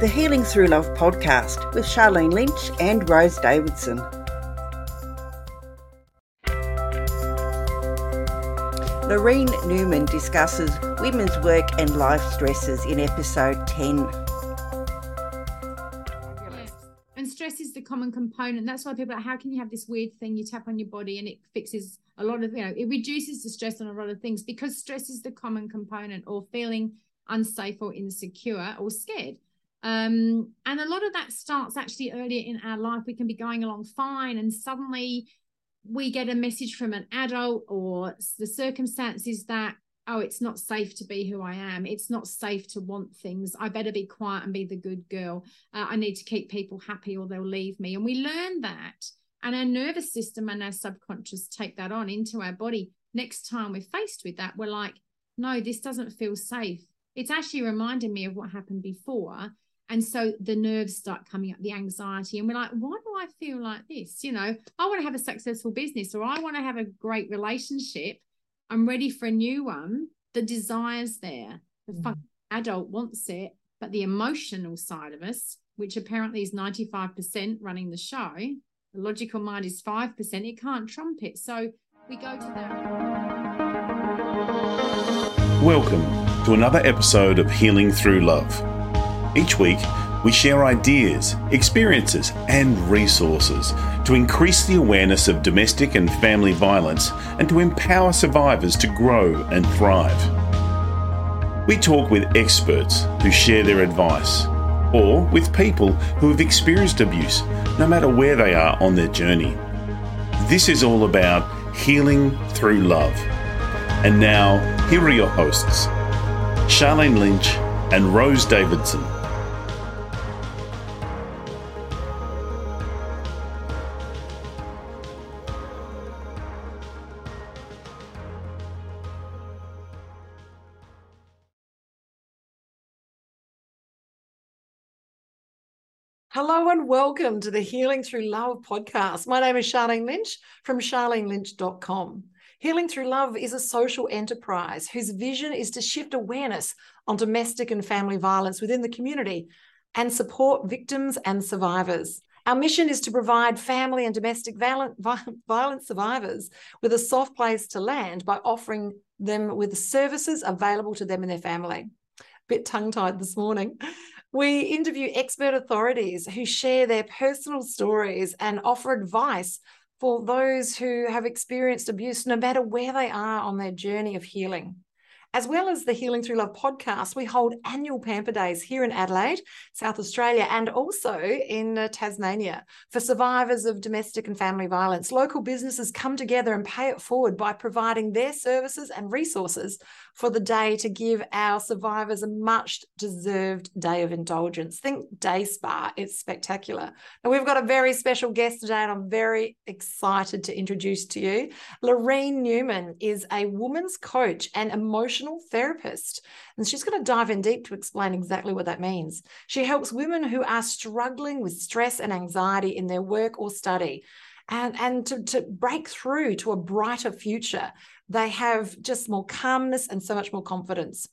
the Healing Through Love podcast with Charlene Lynch and Rose Davidson. Lareen Newman discusses women's work and life stresses in episode 10. And stress is the common component. That's why people are like, how can you have this weird thing? You tap on your body and it fixes a lot of, you know, it reduces the stress on a lot of things because stress is the common component or feeling unsafe or insecure or scared. Um, and a lot of that starts actually earlier in our life. We can be going along fine, and suddenly we get a message from an adult or the circumstances that oh it's not safe to be who i am. It's not safe to want things. I better be quiet and be the good girl. Uh, i need to keep people happy or they'll leave me. And we learn that and our nervous system and our subconscious take that on into our body. Next time we're faced with that we're like no this doesn't feel safe. It's actually reminding me of what happened before and so the nerves start coming up, the anxiety, and we're like, why do I feel like this? You know, I want to have a successful business or I want to have a great relationship. I'm ready for a new one. The desire's there. The mm. adult wants it, but the emotional side of us, which apparently is 95% running the show, the logical mind is 5%, it can't trump it. So we go to that. Welcome to another episode of Healing Through Love each week, we share ideas, experiences, and resources to increase the awareness of domestic and family violence and to empower survivors to grow and thrive. We talk with experts who share their advice, or with people who have experienced abuse, no matter where they are on their journey. This is all about healing through love. And now, here are your hosts, Charlene Lynch and Rose Davidson. Hello and welcome to the Healing Through Love podcast. My name is Charlene Lynch from charlenelynch.com. Healing Through Love is a social enterprise whose vision is to shift awareness on domestic and family violence within the community and support victims and survivors. Our mission is to provide family and domestic violence survivors with a soft place to land by offering them with services available to them and their family. Bit tongue tied this morning. We interview expert authorities who share their personal stories and offer advice for those who have experienced abuse, no matter where they are on their journey of healing. As well as the Healing Through Love podcast, we hold annual Pamper Days here in Adelaide, South Australia, and also in uh, Tasmania for survivors of domestic and family violence. Local businesses come together and pay it forward by providing their services and resources for the day to give our survivors a much deserved day of indulgence. Think day spa, it's spectacular. Now, we've got a very special guest today, and I'm very excited to introduce to you. Lareen Newman is a woman's coach and emotional therapist, and she's going to dive in deep to explain exactly what that means. She helps women who are struggling with stress and anxiety in their work or study and, and to, to break through to a brighter future. They have just more calmness and so much more confidence.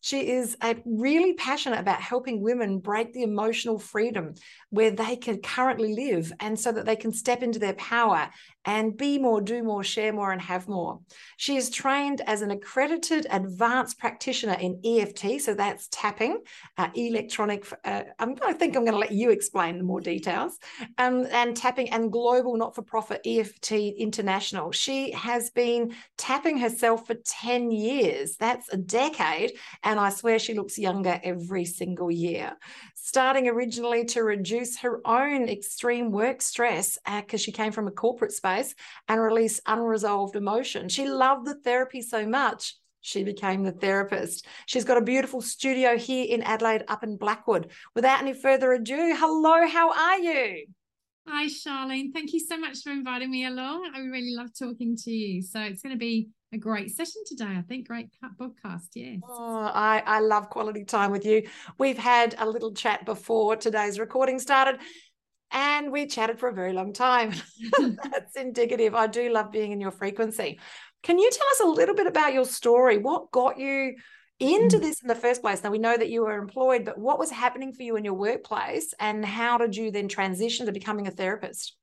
She is really passionate about helping women break the emotional freedom where they can currently live and so that they can step into their power and be more, do more, share more, and have more. She is trained as an accredited advanced practitioner in EFT, so that's tapping, uh, electronic. Uh, I'm, I think I'm going to let you explain the more details, um, and tapping and global not for profit EFT International. She has been tapping herself for 10 years. That's a decade. And I swear she looks younger every single year starting originally to reduce her own extreme work stress because uh, she came from a corporate space and release unresolved emotion. She loved the therapy so much. She became the therapist. She's got a beautiful studio here in Adelaide, up in Blackwood. Without any further ado, hello, how are you? Hi, Charlene. Thank you so much for inviting me along. I really love talking to you. So it's going to be a great session today. I think great podcast. Yes. Oh, I, I love quality time with you. We've had a little chat before today's recording started and we chatted for a very long time. That's indicative. I do love being in your frequency. Can you tell us a little bit about your story? What got you into mm. this in the first place? Now we know that you were employed, but what was happening for you in your workplace, and how did you then transition to becoming a therapist?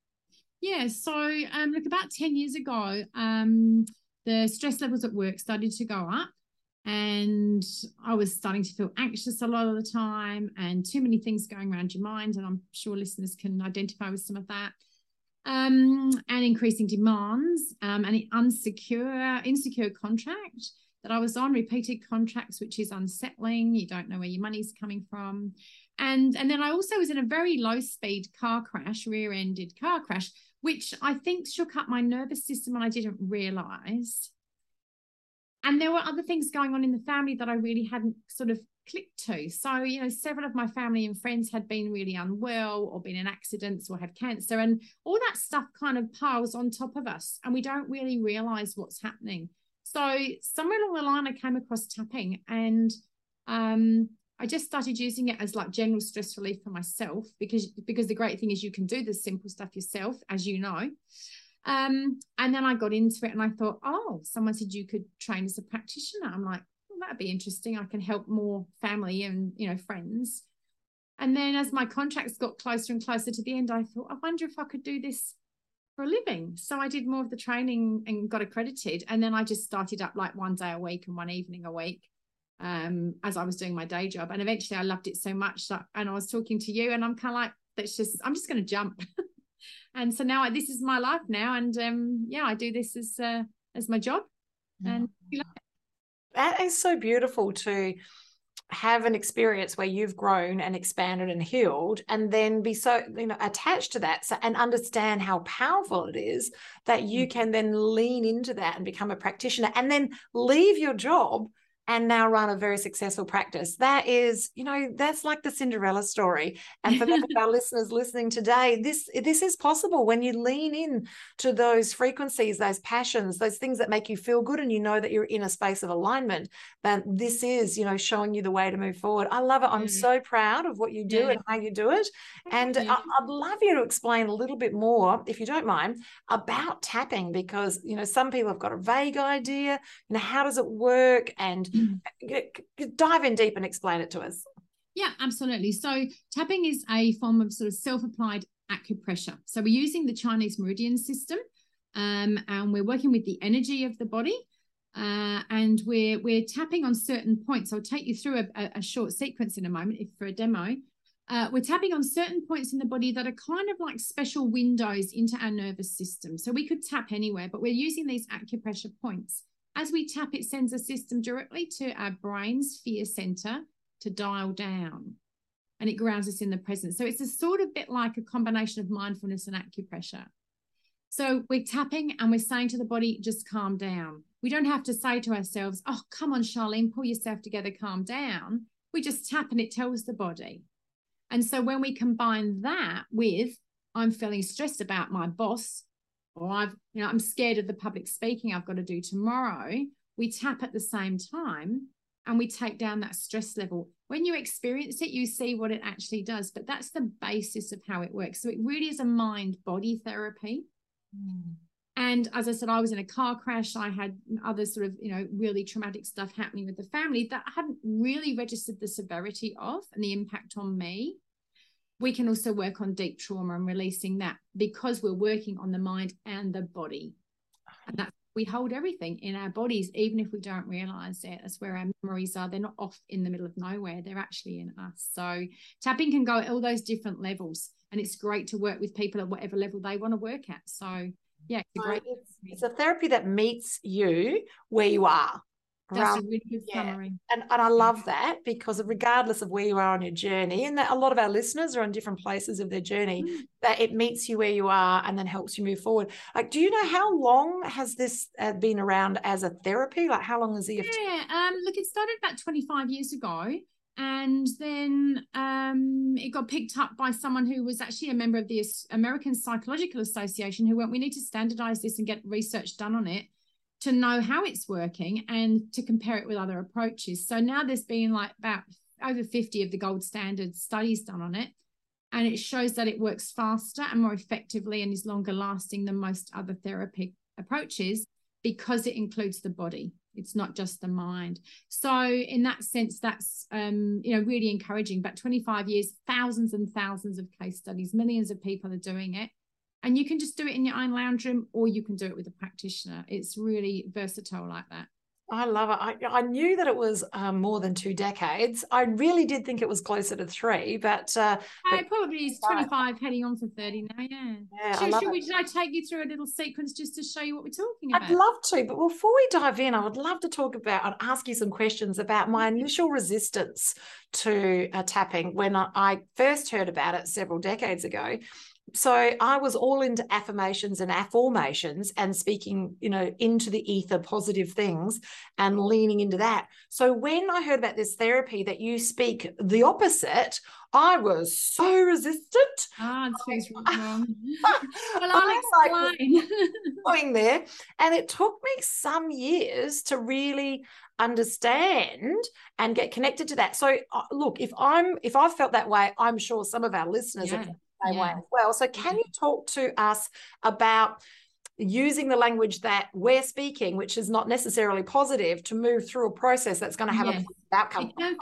Yeah, so um, look, about ten years ago, um, the stress levels at work started to go up, and I was starting to feel anxious a lot of the time, and too many things going around your mind, and I'm sure listeners can identify with some of that. Um, and increasing demands, um, and an unsecure, insecure contract that I was on, repeated contracts, which is unsettling. You don't know where your money's coming from. And, and then I also was in a very low speed car crash, rear ended car crash, which I think shook up my nervous system and I didn't realize. And there were other things going on in the family that I really hadn't sort of clicked to. So, you know, several of my family and friends had been really unwell or been in accidents or had cancer, and all that stuff kind of piles on top of us, and we don't really realize what's happening. So somewhere along the line, I came across tapping and um, I just started using it as like general stress relief for myself because because the great thing is you can do the simple stuff yourself, as you know. Um, and then I got into it and I thought, oh, someone said you could train as a practitioner. I'm like, well, that'd be interesting. I can help more family and you know friends. And then as my contracts got closer and closer to the end, I thought, I wonder if I could do this for a living. So I did more of the training and got accredited. And then I just started up like one day a week and one evening a week um, as I was doing my day job. And eventually I loved it so much that, and I was talking to you and I'm kind of like, that's just, I'm just going to jump. and so now I, this is my life now. And um, yeah, I do this as, uh, as my job. And that is so beautiful to have an experience where you've grown and expanded and healed and then be so you know attached to that so, and understand how powerful it is that you mm-hmm. can then lean into that and become a practitioner and then leave your job and now run a very successful practice. That is, you know, that's like the Cinderella story. And for our listeners listening today, this this is possible when you lean in to those frequencies, those passions, those things that make you feel good, and you know that you're in a space of alignment. Then this is, you know, showing you the way to move forward. I love it. I'm mm. so proud of what you do yeah. and how you do it. And yeah. I'd love you to explain a little bit more, if you don't mind, about tapping because you know some people have got a vague idea. You know, how does it work and dive in deep and explain it to us. Yeah, absolutely. So tapping is a form of sort of self-applied acupressure. So we're using the Chinese meridian system, um, and we're working with the energy of the body. Uh, and we're we're tapping on certain points. I'll take you through a, a short sequence in a moment if for a demo. Uh, we're tapping on certain points in the body that are kind of like special windows into our nervous system. So we could tap anywhere, but we're using these acupressure points. As we tap, it sends a system directly to our brain's fear center to dial down and it grounds us in the present. So it's a sort of bit like a combination of mindfulness and acupressure. So we're tapping and we're saying to the body, just calm down. We don't have to say to ourselves, oh, come on, Charlene, pull yourself together, calm down. We just tap and it tells the body. And so when we combine that with, I'm feeling stressed about my boss, or I've, you know, I'm scared of the public speaking I've got to do tomorrow, we tap at the same time and we take down that stress level. When you experience it, you see what it actually does. But that's the basis of how it works. So it really is a mind body therapy. Mm. And as I said, I was in a car crash. I had other sort of, you know, really traumatic stuff happening with the family that I hadn't really registered the severity of and the impact on me we can also work on deep trauma and releasing that because we're working on the mind and the body. And that we hold everything in our bodies, even if we don't realize it. That's where our memories are. They're not off in the middle of nowhere, they're actually in us. So tapping can go at all those different levels. And it's great to work with people at whatever level they want to work at. So yeah, it's a great. It's, it's a therapy that meets you where you are. That's a really good summary. And, and I love that because regardless of where you are on your journey, and that a lot of our listeners are on different places of their journey, mm. that it meets you where you are and then helps you move forward. Like, do you know how long has this uh, been around as a therapy? Like, how long has EFT? Yeah, um, look, it started about 25 years ago. And then um, it got picked up by someone who was actually a member of the American Psychological Association who went, We need to standardize this and get research done on it to know how it's working and to compare it with other approaches. So now there's been like about over 50 of the gold standard studies done on it. And it shows that it works faster and more effectively and is longer lasting than most other therapy approaches because it includes the body. It's not just the mind. So in that sense, that's um, you know really encouraging. But 25 years, thousands and thousands of case studies, millions of people are doing it. And you can just do it in your own lounge room or you can do it with a practitioner. It's really versatile like that. I love it. I, I knew that it was um, more than two decades. I really did think it was closer to three, but uh, uh probably is 25 heading on for 30 now. Yeah. yeah should, we should I take you through a little sequence just to show you what we're talking about? I'd love to, but before we dive in, I would love to talk about and ask you some questions about my mm-hmm. initial resistance to uh, tapping when I, I first heard about it several decades ago so I was all into affirmations and affirmations and speaking, you know, into the ether positive things and leaning into that. So when I heard about this therapy that you speak the opposite, I was so resistant. Ah, oh, it wrong. well, I'll explain. Like, going there, and it took me some years to really understand and get connected to that. So, uh, look, if I'm if I felt that way, I'm sure some of our listeners yeah same yeah. way as well. So, can mm-hmm. you talk to us about using the language that we're speaking, which is not necessarily positive, to move through a process that's going to have yes. a outcome? A,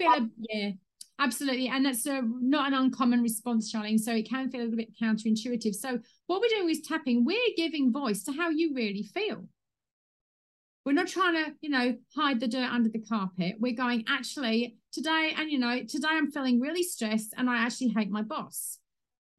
yeah, absolutely. And that's a, not an uncommon response, Charlene. So, it can feel a little bit counterintuitive. So, what we're doing is tapping, we're giving voice to how you really feel. We're not trying to, you know, hide the dirt under the carpet. We're going, actually, today, and you know, today I'm feeling really stressed and I actually hate my boss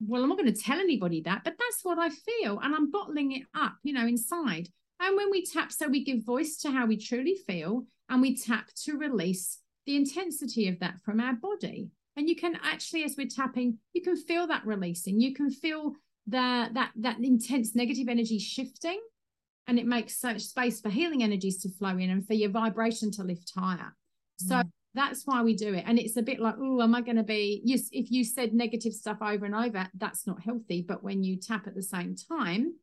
well, I'm not going to tell anybody that, but that's what I feel. And I'm bottling it up, you know, inside. And when we tap, so we give voice to how we truly feel, and we tap to release the intensity of that from our body. And you can actually, as we're tapping, you can feel that releasing. You can feel the that that intense negative energy shifting, and it makes such space for healing energies to flow in and for your vibration to lift higher. So mm that's why we do it. And it's a bit like oh am i going to be yes if you said negative stuff over and over that's not healthy. But when you tap at the same time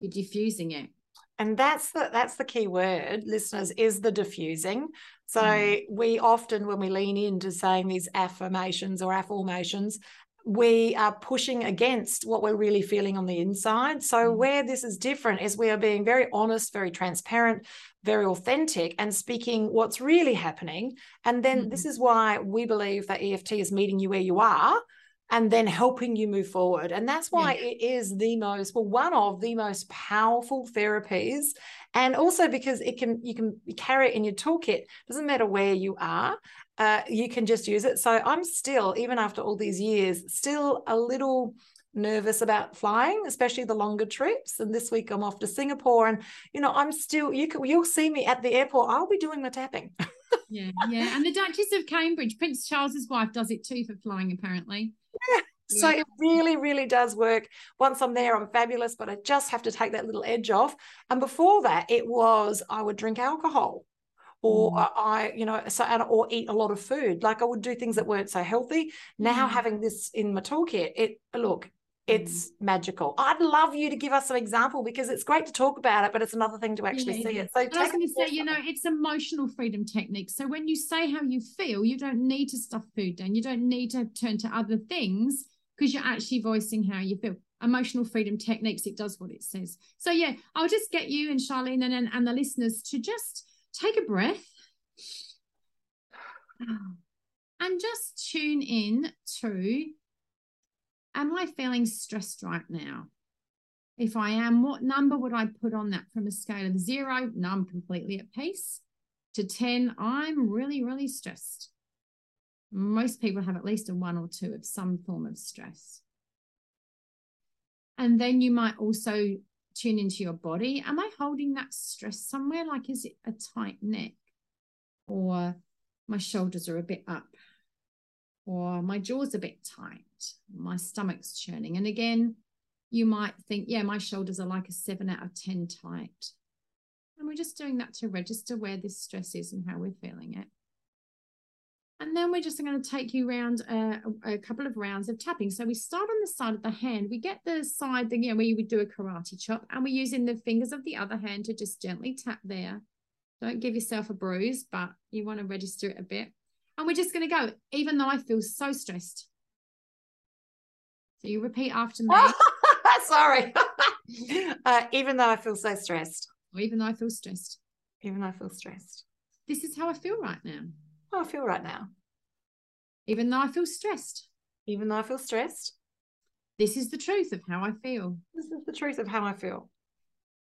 you're diffusing it. And that's the that's the key word listeners is the diffusing. So mm. we often when we lean into saying these affirmations or affirmations we are pushing against what we're really feeling on the inside. So, mm. where this is different is we are being very honest, very transparent, very authentic, and speaking what's really happening. And then, mm-hmm. this is why we believe that EFT is meeting you where you are and then helping you move forward. And that's why yeah. it is the most, well, one of the most powerful therapies. And also because it can, you can carry it in your toolkit. Doesn't matter where you are uh, you can just use it. So I'm still, even after all these years, still a little nervous about flying, especially the longer trips. And this week I'm off to Singapore, and you know I'm still. You can you'll see me at the airport. I'll be doing the tapping. yeah, yeah. And the Duchess of Cambridge, Prince Charles's wife, does it too for flying, apparently. Yeah. So it really, really does work. Once I'm there, I'm fabulous, but I just have to take that little edge off. And before that, it was I would drink alcohol or mm. I, you know, so or eat a lot of food. Like I would do things that weren't so healthy. Now mm. having this in my toolkit, it look, it's mm. magical. I'd love you to give us an example because it's great to talk about it, but it's another thing to actually yeah, see it. So I was going to say, you know, it's emotional freedom technique. So when you say how you feel, you don't need to stuff food down. You don't need to turn to other things because you're actually voicing how you feel. Emotional freedom techniques, it does what it says. So yeah, I'll just get you and Charlene and, and, and the listeners to just take a breath and just tune in to Am I feeling stressed right now? If I am, what number would I put on that from a scale of zero? No, I'm completely at peace. To 10, I'm really, really stressed. Most people have at least a one or two of some form of stress. And then you might also tune into your body. Am I holding that stress somewhere? Like, is it a tight neck? Or my shoulders are a bit up? Or my jaw's a bit tight? My stomach's churning. And again, you might think, yeah, my shoulders are like a seven out of 10 tight. And we're just doing that to register where this stress is and how we're feeling it. And then we're just going to take you around a, a, couple of rounds of tapping. So we start on the side of the hand. We get the side, the, you know, where you would do a karate chop, and we're using the fingers of the other hand to just gently tap there. Don't give yourself a bruise, but you want to register it a bit. And we're just going to go, even though I feel so stressed. So you repeat after me. Sorry. uh, even though I feel so stressed. Or even though I feel stressed. Even though I feel stressed. This is how I feel right now. I feel right now. Even though I feel stressed. Even though I feel stressed. This is the truth of how I feel. This is the truth of how I feel.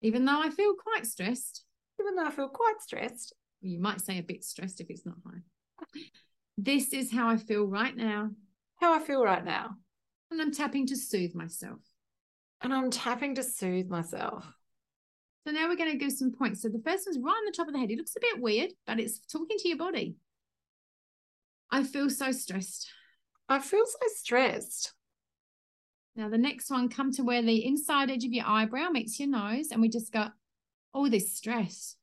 Even though I feel quite stressed. Even though I feel quite stressed. You might say a bit stressed if it's not high. This is how I feel right now. How I feel right now. And I'm tapping to soothe myself. And I'm tapping to soothe myself. So now we're going to give some points. So the first one's right on the top of the head. It looks a bit weird, but it's talking to your body. I feel so stressed. I feel so stressed. Now the next one, come to where the inside edge of your eyebrow meets your nose, and we just got all this stress.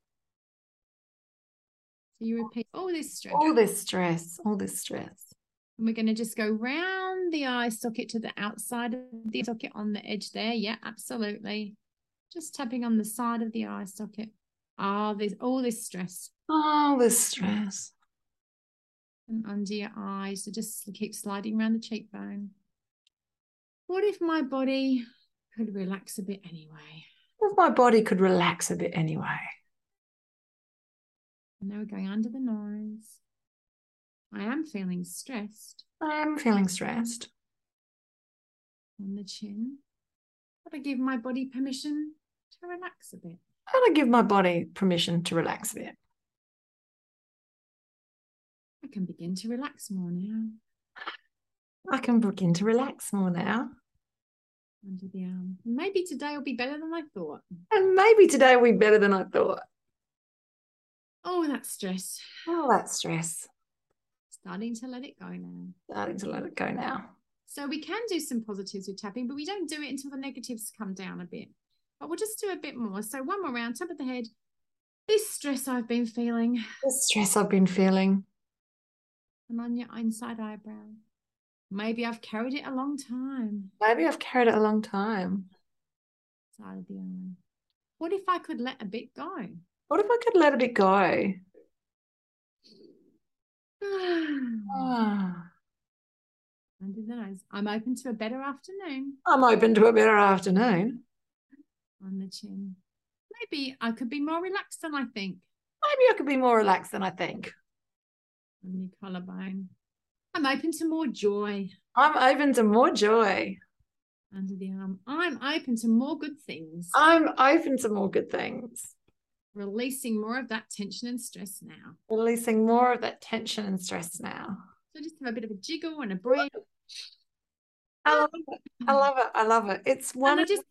So you repeat all this stress. All this stress. All this stress. And we're going to just go round the eye socket to the outside of the socket on the edge there. Yeah, absolutely. Just tapping on the side of the eye socket. Ah, oh, there's all this stress. All this stress. And under your eyes. So just keep sliding around the cheekbone. What if my body could relax a bit anyway? What if my body could relax a bit anyway. And now we're going under the nose. I am feeling stressed. I am feeling stressed. On the chin. But I give my body permission to relax a bit. How do I give my body permission to relax a bit? Can begin to relax more now. I can begin to relax more now. Under the arm. Maybe today will be better than I thought. And maybe today will be better than I thought. Oh, that stress. Oh, that stress. Starting to let it go now. Starting to let it go now. So we can do some positives with tapping, but we don't do it until the negatives come down a bit. But we'll just do a bit more. So one more round, top of the head. This stress I've been feeling. This stress I've been feeling. And on your inside eyebrow. Maybe I've carried it a long time. Maybe I've carried it a long time. Side of the eye. What if I could let a bit go? What if I could let a bit go? Ah. Under the nose. I'm open to a better afternoon. I'm open to a better afternoon. On the chin. Maybe I could be more relaxed than I think. Maybe I could be more relaxed than I think. Your collarbone. I'm open to more joy. I'm open to more joy. Under the arm. I'm open to more good things. I'm open to more good things. Releasing more of that tension and stress now. Releasing more of that tension and stress now. So just have a bit of a jiggle and a breathe. I love it. I love it. I love it. It's one. And I just,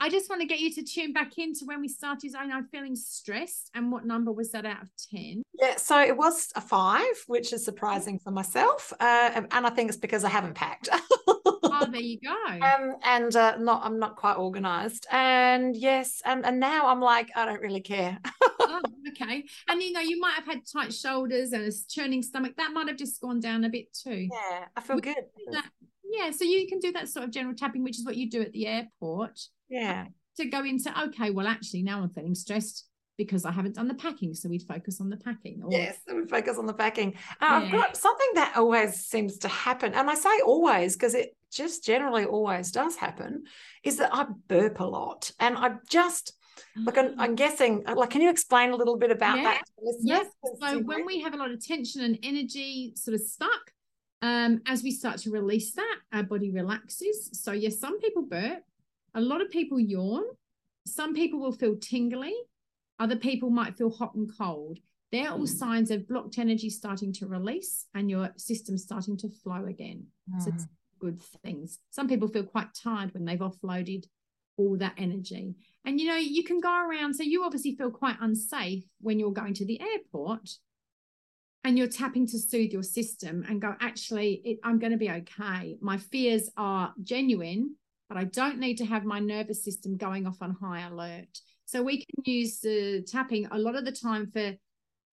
I just want to get you to tune back into when we started. I know feeling stressed, and what number was that out of ten? Yeah, so it was a five, which is surprising for myself, uh, and I think it's because I haven't packed. oh, there you go. Um, and uh, not, I'm not quite organised, and yes, and and now I'm like, I don't really care. oh, okay. And you know, you might have had tight shoulders and a churning stomach. That might have just gone down a bit too. Yeah, I feel good. That, yeah, so you can do that sort of general tapping, which is what you do at the airport. Yeah. To go into, okay, well, actually, now I'm feeling stressed because I haven't done the packing. So we'd focus on the packing. Or... Yes, we focus on the packing. Uh, yeah. I've got something that always seems to happen. And I say always because it just generally always does happen is that I burp a lot. And I just, like, I'm, I'm, guessing, like, can you explain a little bit about yeah. that? Yes. So when we have a lot of tension and energy sort of stuck, um, as we start to release that, our body relaxes. So, yes, some people burp, a lot of people yawn, some people will feel tingly, other people might feel hot and cold. They're all signs of blocked energy starting to release and your system starting to flow again. Mm. So, it's good things. Some people feel quite tired when they've offloaded all that energy. And you know, you can go around. So, you obviously feel quite unsafe when you're going to the airport and you're tapping to soothe your system and go actually it, i'm going to be okay my fears are genuine but i don't need to have my nervous system going off on high alert so we can use the tapping a lot of the time for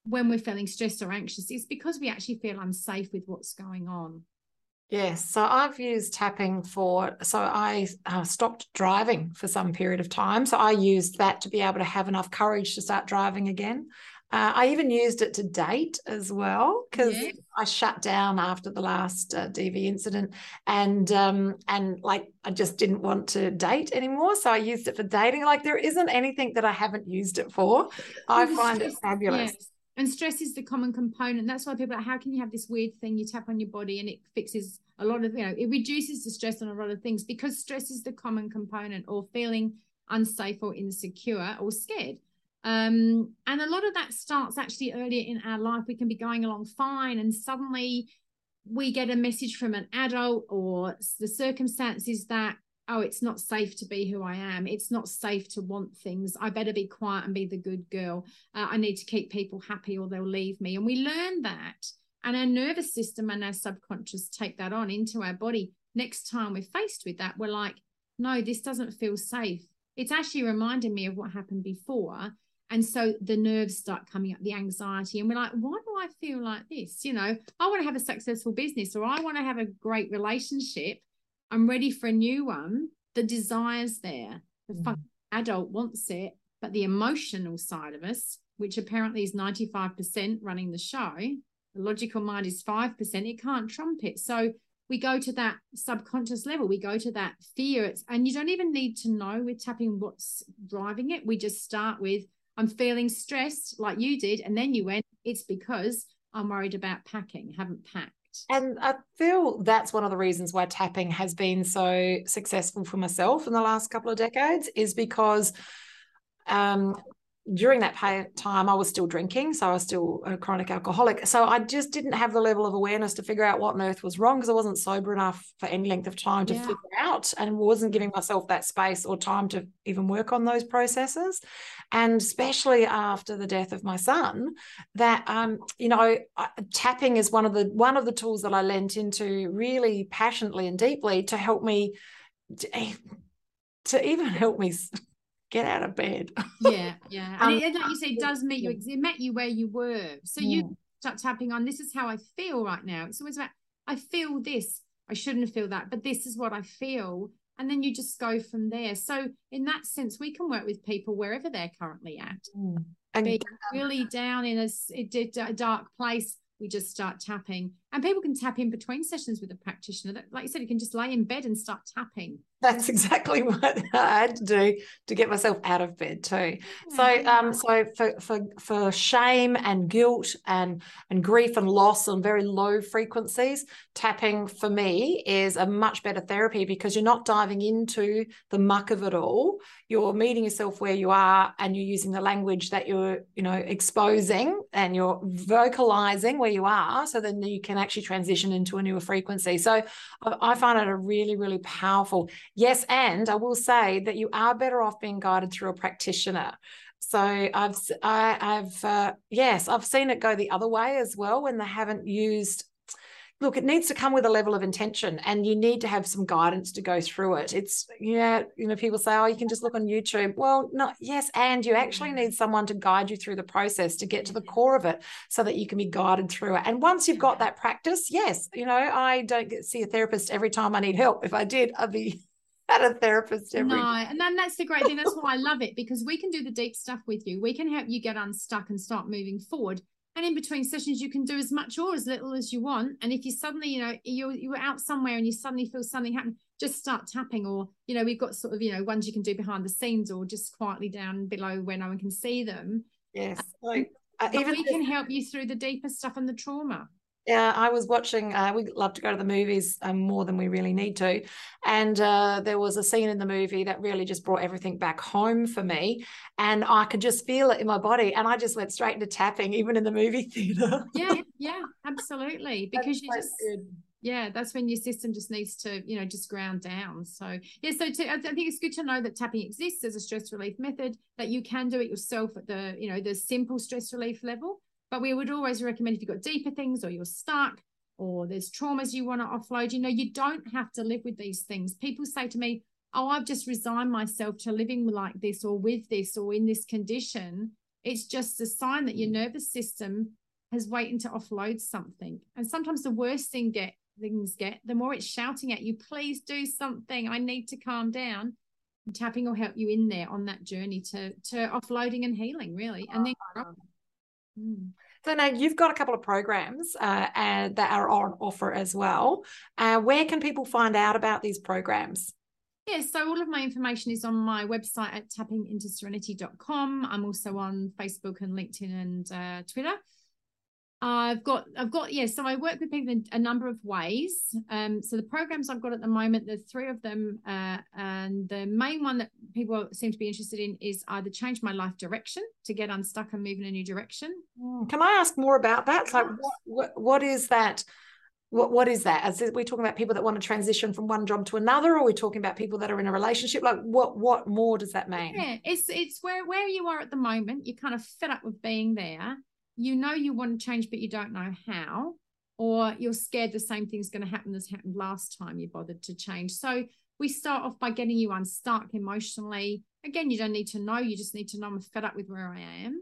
when we're feeling stressed or anxious is because we actually feel unsafe with what's going on Yes, so I've used tapping for, so I uh, stopped driving for some period of time. So I used that to be able to have enough courage to start driving again. Uh, I even used it to date as well because Yes. I shut down after the last uh, DV incident, and um, and like I just didn't want to date anymore, so I used it for dating. Like there isn't anything that I haven't used it for. I find it fabulous. And stress is the common component. That's why people are like, how can you have this weird thing you tap on your body and it fixes a lot of, you know, it reduces the stress on a lot of things because stress is the common component or feeling unsafe or insecure or scared. Um, and a lot of that starts actually earlier in our life. We can be going along fine and suddenly we get a message from an adult or the circumstances that oh it's not safe to be who i am. It's not safe to want things. I better be quiet and be the good girl. Uh, i need to keep people happy or they'll leave me. And we learn that and our nervous system and our subconscious take that on into our body. Next time we're faced with that we're like no this doesn't feel safe. It's actually reminding me of what happened before and so the nerves start coming up, the anxiety, and we're like, why do I feel like this? You know, I want to have a successful business or I want to have a great relationship. I'm ready for a new one. The desire's there. The Mm. fucking adult wants it, but the emotional side of us, which apparently is 95% running the show, the logical mind is 5%, it can't trump it. So we go to that subconscious level we go to that fear it's and you don't even need to know we're tapping what's driving it we just start with i'm feeling stressed like you did and then you went it's because i'm worried about packing. Haven't packed. And I feel that's one of the reasons why tapping has been so successful for myself in the last couple of decades is because um, during that time I was still drinking, so I was still a chronic alcoholic. So I just didn't have the level of awareness to figure out what on earth was wrong because I wasn't sober enough for any length of time to Yeah. figure out and wasn't giving myself that space or time to even work on those processes. And especially after the death of my son, that um, you know, tapping is one of the one of the tools that I lent into really passionately and deeply to help me to, to even help me get out of bed. yeah yeah Um, and, it, like you say it does meet you it met you where you were so you Mm. start tapping on this is how i feel right now it's always about i feel this i shouldn't feel that but this is what i feel and then you just go from there so in that sense we can work with people wherever they're currently at And being really down in a, a dark place, we just start tapping. And people can tap in between sessions with a practitioner. That, like you said, you can just lay in bed and start tapping. That's exactly what I had to do to get myself out of bed too. So um so for for for shame and guilt and and grief and loss on very low frequencies, tapping for me is a much better therapy because you're not diving into the muck of it all. You're meeting yourself where you are and you're using the language that you're, you know, exposing and you're vocalizing where you are so then you can actually transition into a newer frequency. So I, I find it a really, really powerful Yes, and I will say that you are better off being guided through a practitioner. So I've I've, uh, yes, I've seen it go the other way as well when they haven't used. Look, it needs to come with a level of intention, and you need to have some guidance to go through it. It's yeah, you know, people say, "Oh, you can just look on YouTube." Well, no, yes, and you actually mm. need someone to guide you through the process to get to the core of it, so that you can be guided through it. And once you've got that practice, yes, you know, I don't get see a therapist every time I need help. If I did, I'd be at a therapist every No, and then that's the great thing. That's why I love it because we can do the deep stuff with you. We can help you get unstuck and start moving forward. And in between sessions, you can do as much or as little as you want. And if you suddenly, you know, you're you were out somewhere and you suddenly feel something happen, just start tapping. Or you know, we've got sort of you know ones you can do behind the scenes or just quietly down below where no one can see them. Yes. Like, uh, even we can help you through the deeper stuff and the trauma. Yeah, I was watching. Uh, we love to go to the movies um, more than we really need to, and uh, there was a scene in the movie that really just brought everything back home for me, and I could just feel it in my body, and I just went straight into tapping, even in the movie theater. Yeah, yeah, absolutely. Because you just good. yeah that's when your system just needs to you know just ground down so yeah so to, i think it's good to know that tapping exists as a stress relief method that you can do it yourself at the you know the simple stress relief level but we would always recommend if you've got deeper things or you're stuck or there's traumas you want to offload you know you don't have to live with these things people say to me oh i've just resigned myself to living like this or with this or in this condition it's just a sign that your mm. nervous system has waiting to offload something and sometimes the worst thing get things get, the more it's shouting at you, please do something. I need to calm down. And tapping will help you in there on that journey to to offloading and healing, really. And then Mm. So now you've got a couple of programs uh, and that are on offer as well. Uh, where can people find out about these programs? Yeah, so all of my information is on my website at tappingintoserenity.com. I'm also on Facebook and LinkedIn and uh, Twitter. I've got, I've got, yeah. So I work with people in a number of ways. Um, so the programs I've got at the moment, there's three of them, uh, and the main one that people seem to be interested in is either change my life direction to get unstuck and move in a new direction. Mm, can I ask more about that? Like, what, what, what is that? What, what is that? As we're talking about people that want to transition from one job to another, or we're talking about people that are in a relationship. Like, what, what more does that mean? Yeah, it's it's where where you are at the moment. You're kind of fed up with being there you know you want to change, but you don't know how, or you're scared the same thing's going to happen as happened last time you bothered to change. So we start off by getting you unstuck emotionally. Again, you don't need to know, you just need to know I'm fed up with where I am.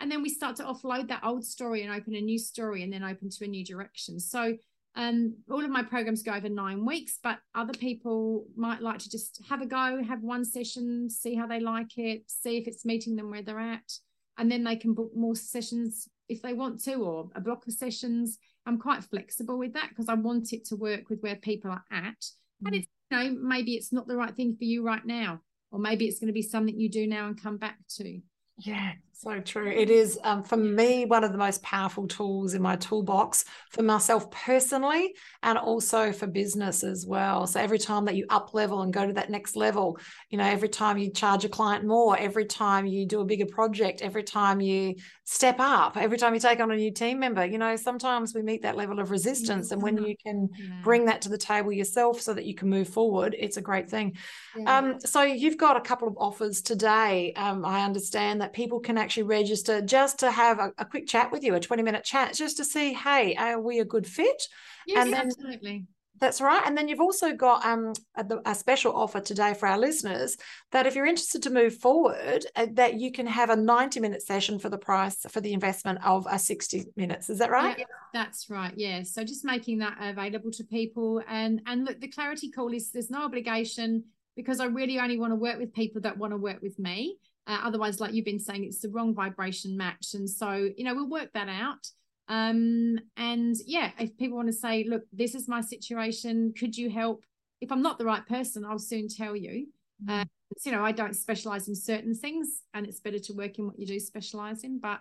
And then we start to offload that old story and open a new story and then open to a new direction. So um, all of my programs go over nine weeks, but other people might like to just have a go, have one session, see how they like it, see if it's meeting them where they're at and then they can book more sessions if they want to or a block of sessions. I'm quite flexible with that because i want it to work with where people are at. Mm. and it's you know maybe it's not the right thing for you right now or maybe it's going to be something you do now and come back to. Yeah, so true. It is um, for me one of the most powerful tools in my toolbox for myself personally, and also for business as well. So every time that you up level and go to that next level, you know, every time you charge a client more, every time you do a bigger project, every time you step up, every time you take on a new team member, you know, sometimes we meet that level of resistance, and when you can yeah. bring that to the table yourself so that you can move forward, it's a great thing. Yeah. Um, so you've got a couple of offers today. Um, I understand that people can actually register just to have a, a, quick chat with you, a 20 minute chat, just to see, hey, are we a good fit? Yes, and then, absolutely. That's right. And then you've also got um, a, a, special offer today for our listeners that if you're interested to move forward, uh, that you can have a 90 minute session for the price for the investment of a 60 minutes. Is that right? Yeah, that's right. Yeah. So just making that available to people. And and look, the clarity call is there's no obligation because I really only want to work with people that want to work with me. Uh, otherwise, like you've been saying, it's the wrong vibration match. And so, you know, we'll work that out. Um, and yeah, if people want to say, look, this is my situation, could you help? If I'm not the right person, I'll soon tell you. Mm-hmm. Uh, you know, I don't specialize in certain things, and it's better to work in what you do specialize in. But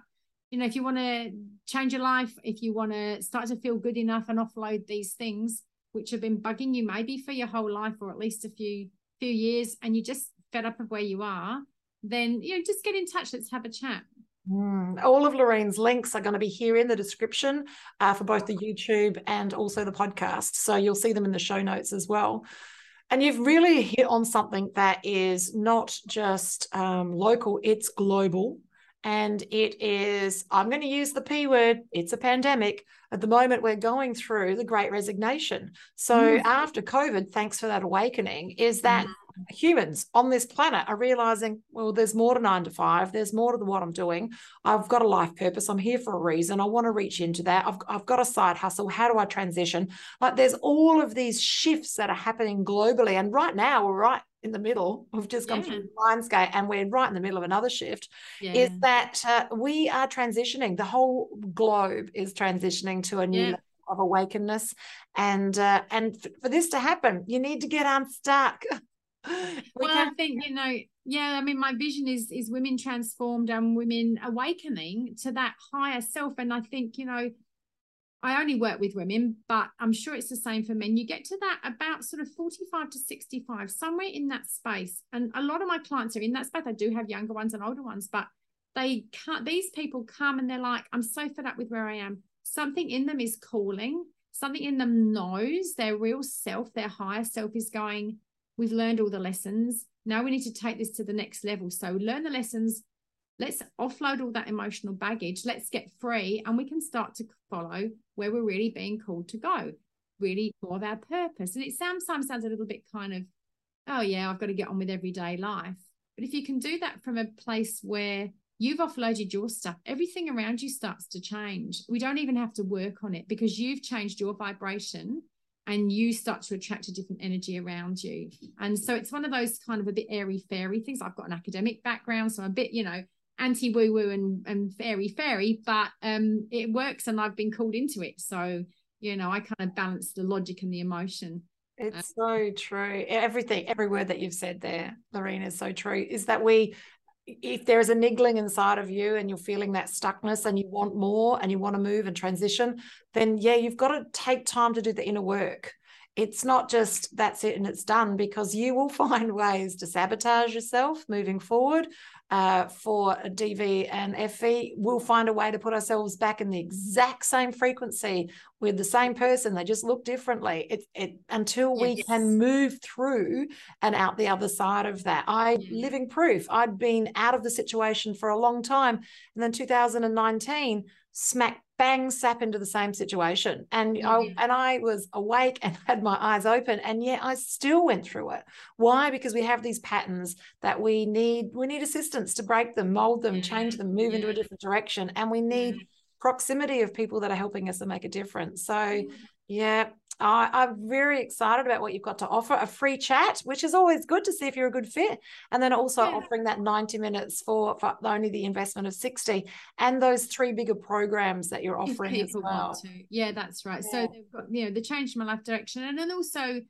you know, if you want to change your life, if you want to start to feel good enough and offload these things which have been bugging you maybe for your whole life or at least a few few years, and you're just fed up of where you are, then you know just get in touch let's have a chat Mm. All of Lorraine's links are going to be here in the description uh, for both the YouTube and also the podcast. So you'll see them in the show notes as well. And you've really hit on something that is not just um, local, it's global. And it is, I'm going to use the P word, it's a pandemic. At the moment, we're going through the great resignation. So mm. after COVID, thanks for that awakening, is that mm humans on this planet are realizing, well, there's more to nine to five. There's more to what I'm doing. I've got a life purpose. I'm here for a reason. I want to reach into that. I've, I've got a side hustle. How do I transition? Like there's all of these shifts that are happening globally. And right now, we're right in the middle. We've just gone yeah. through Lionsgate and we're right in the middle of another shift. Yeah. Is that uh, we are transitioning. The whole globe is transitioning to a new yeah. of awakeness, and uh, and for this to happen, you need to get unstuck. well, I think you know, yeah. I mean, my vision is is women transformed and women awakening to that higher self. And I think you know, I only work with women, but I'm sure it's the same for men. You get to that about sort of 45 to 65, somewhere in that space. And a lot of my clients are in that space. I do have younger ones and older ones, but they can't. These people come and they're like, I'm so fed up with where I am. Something in them is calling. Something in them knows their real self, their higher self is going We've learned all the lessons. Now we need to take this to the next level. So learn the lessons. Let's offload all that emotional baggage. Let's get free and we can start to follow where we're really being called to go, really more of our purpose. And it sometimes sounds a little bit kind of, oh, yeah, I've got to get on with everyday life. But if you can do that from a place where you've offloaded your stuff, everything around you starts to change. We don't even have to work on it because you've changed your vibration and you start to attract a different energy around you. And so it's one of those kind of a bit airy fairy things. I've got an academic background, so I'm a bit, you know, anti woo woo and, and fairy fairy, but um, it works and I've been called into it. So, you know, I kind of balance the logic and the emotion. It's so true. Everything, every word that you've said there, Lorena, is so true. Is that we, if there is a niggling inside of you and you're feeling that stuckness and you want more and you want to move and transition, then yeah, you've got to take time to do the inner work it's not just that's it and it's done because you will find ways to sabotage yourself moving forward. Uh, for DV and FE, we'll find a way to put ourselves back in the exact same frequency with the same person. They just look differently. It, it until yes. we can move through and out the other side of that. I living proof. I'd been out of the situation for a long time, and then 2019 smack bang sap into the same situation and mm-hmm. I and I was awake and had my eyes open and yet I still went through it why because we have these patterns that we need we need assistance to break them mold them change them move yeah. into a different direction and we need yeah. proximity of people that are helping us to make a difference so mm-hmm. yeah I, am very excited about what you've got to offer a free chat, which is always good to see if you're a good fit. And then also yeah. offering that 90 minutes for, for only the investment of 60 and those three bigger programs that you're offering as well. Yeah, that's right. Yeah. So they've got, you know, the change my life direction. And then also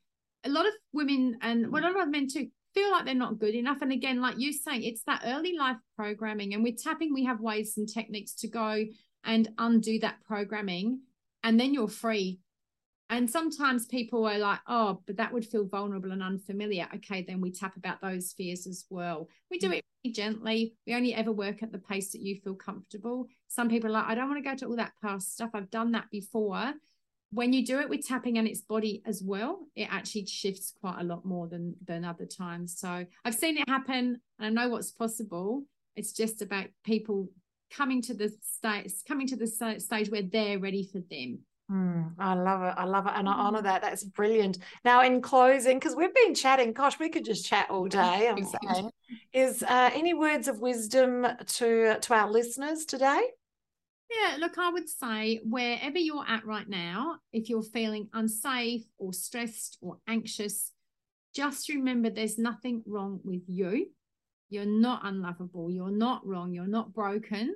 a lot of women and well, a lot of men too feel like they're not good enough. And again, like you saying, it's that early life programming. And with tapping, we have ways and techniques to go and undo that programming. And then you're free and sometimes people are like, oh, but that would feel vulnerable and unfamiliar. Okay, then we tap about those fears as well. We do mm. it really gently. We only ever work at the pace that you feel comfortable. Some people are like, I don't want to go to all that past stuff. I've done that before. When you do it with tapping and its body as well, it actually shifts quite a lot more than than other times. So I've seen it happen and I know what's possible. It's just about people coming to the stage coming to the stage where they're ready for them Mm, I love it. I love it. And I honor mm. that. That's brilliant. Now, in closing, because we've been chatting, gosh, we could just chat all day. I'm saying, is uh, any words of wisdom to to our listeners today? Yeah, look, I would say wherever you're at right now, if you're feeling unsafe or stressed or anxious, just remember there's nothing wrong with you. You're not unlovable. You're not wrong. You're not broken.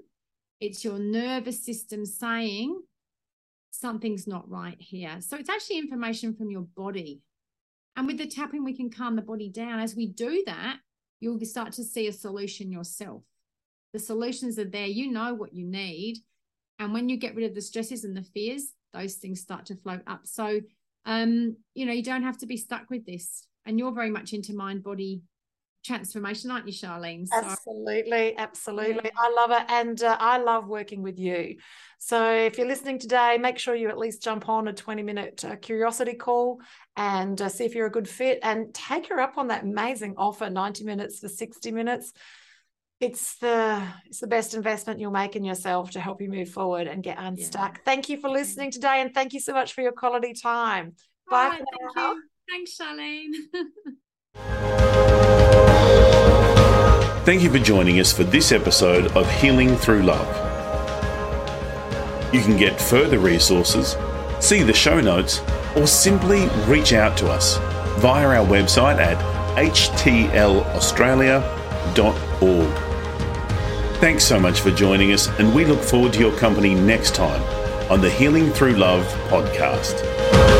It's your nervous system saying, something's not right here. So it's actually information from your body. And with the tapping, we can calm the body down. As we do that, you'll start to see a solution yourself. The solutions are there. You know what you need. And when you get rid of the stresses and the fears, those things start to float up. So, um, you know, you don't have to be stuck with this. And you're very much into mind body transformation, aren't you, Charlene? So, absolutely, absolutely. Yeah. I love it. And uh, I love working with you. So if you're listening today, make sure you at least jump on a 20 minute uh, curiosity call and uh, see if you're a good fit and take her up on that amazing offer 90 minutes for 60 minutes. It's the it's the best investment you'll make in yourself to help you move forward and get unstuck. Yeah. Thank you for listening today and thank you so much for your quality time. Bye. Right, thank now. you. Thanks, Charlene. Thank you for joining us for this episode of Healing Through Love. You can get further resources, see the show notes, or simply reach out to us via our website at htlaustralia.org. Thanks so much for joining us, and we look forward to your company next time on the Healing Through Love podcast.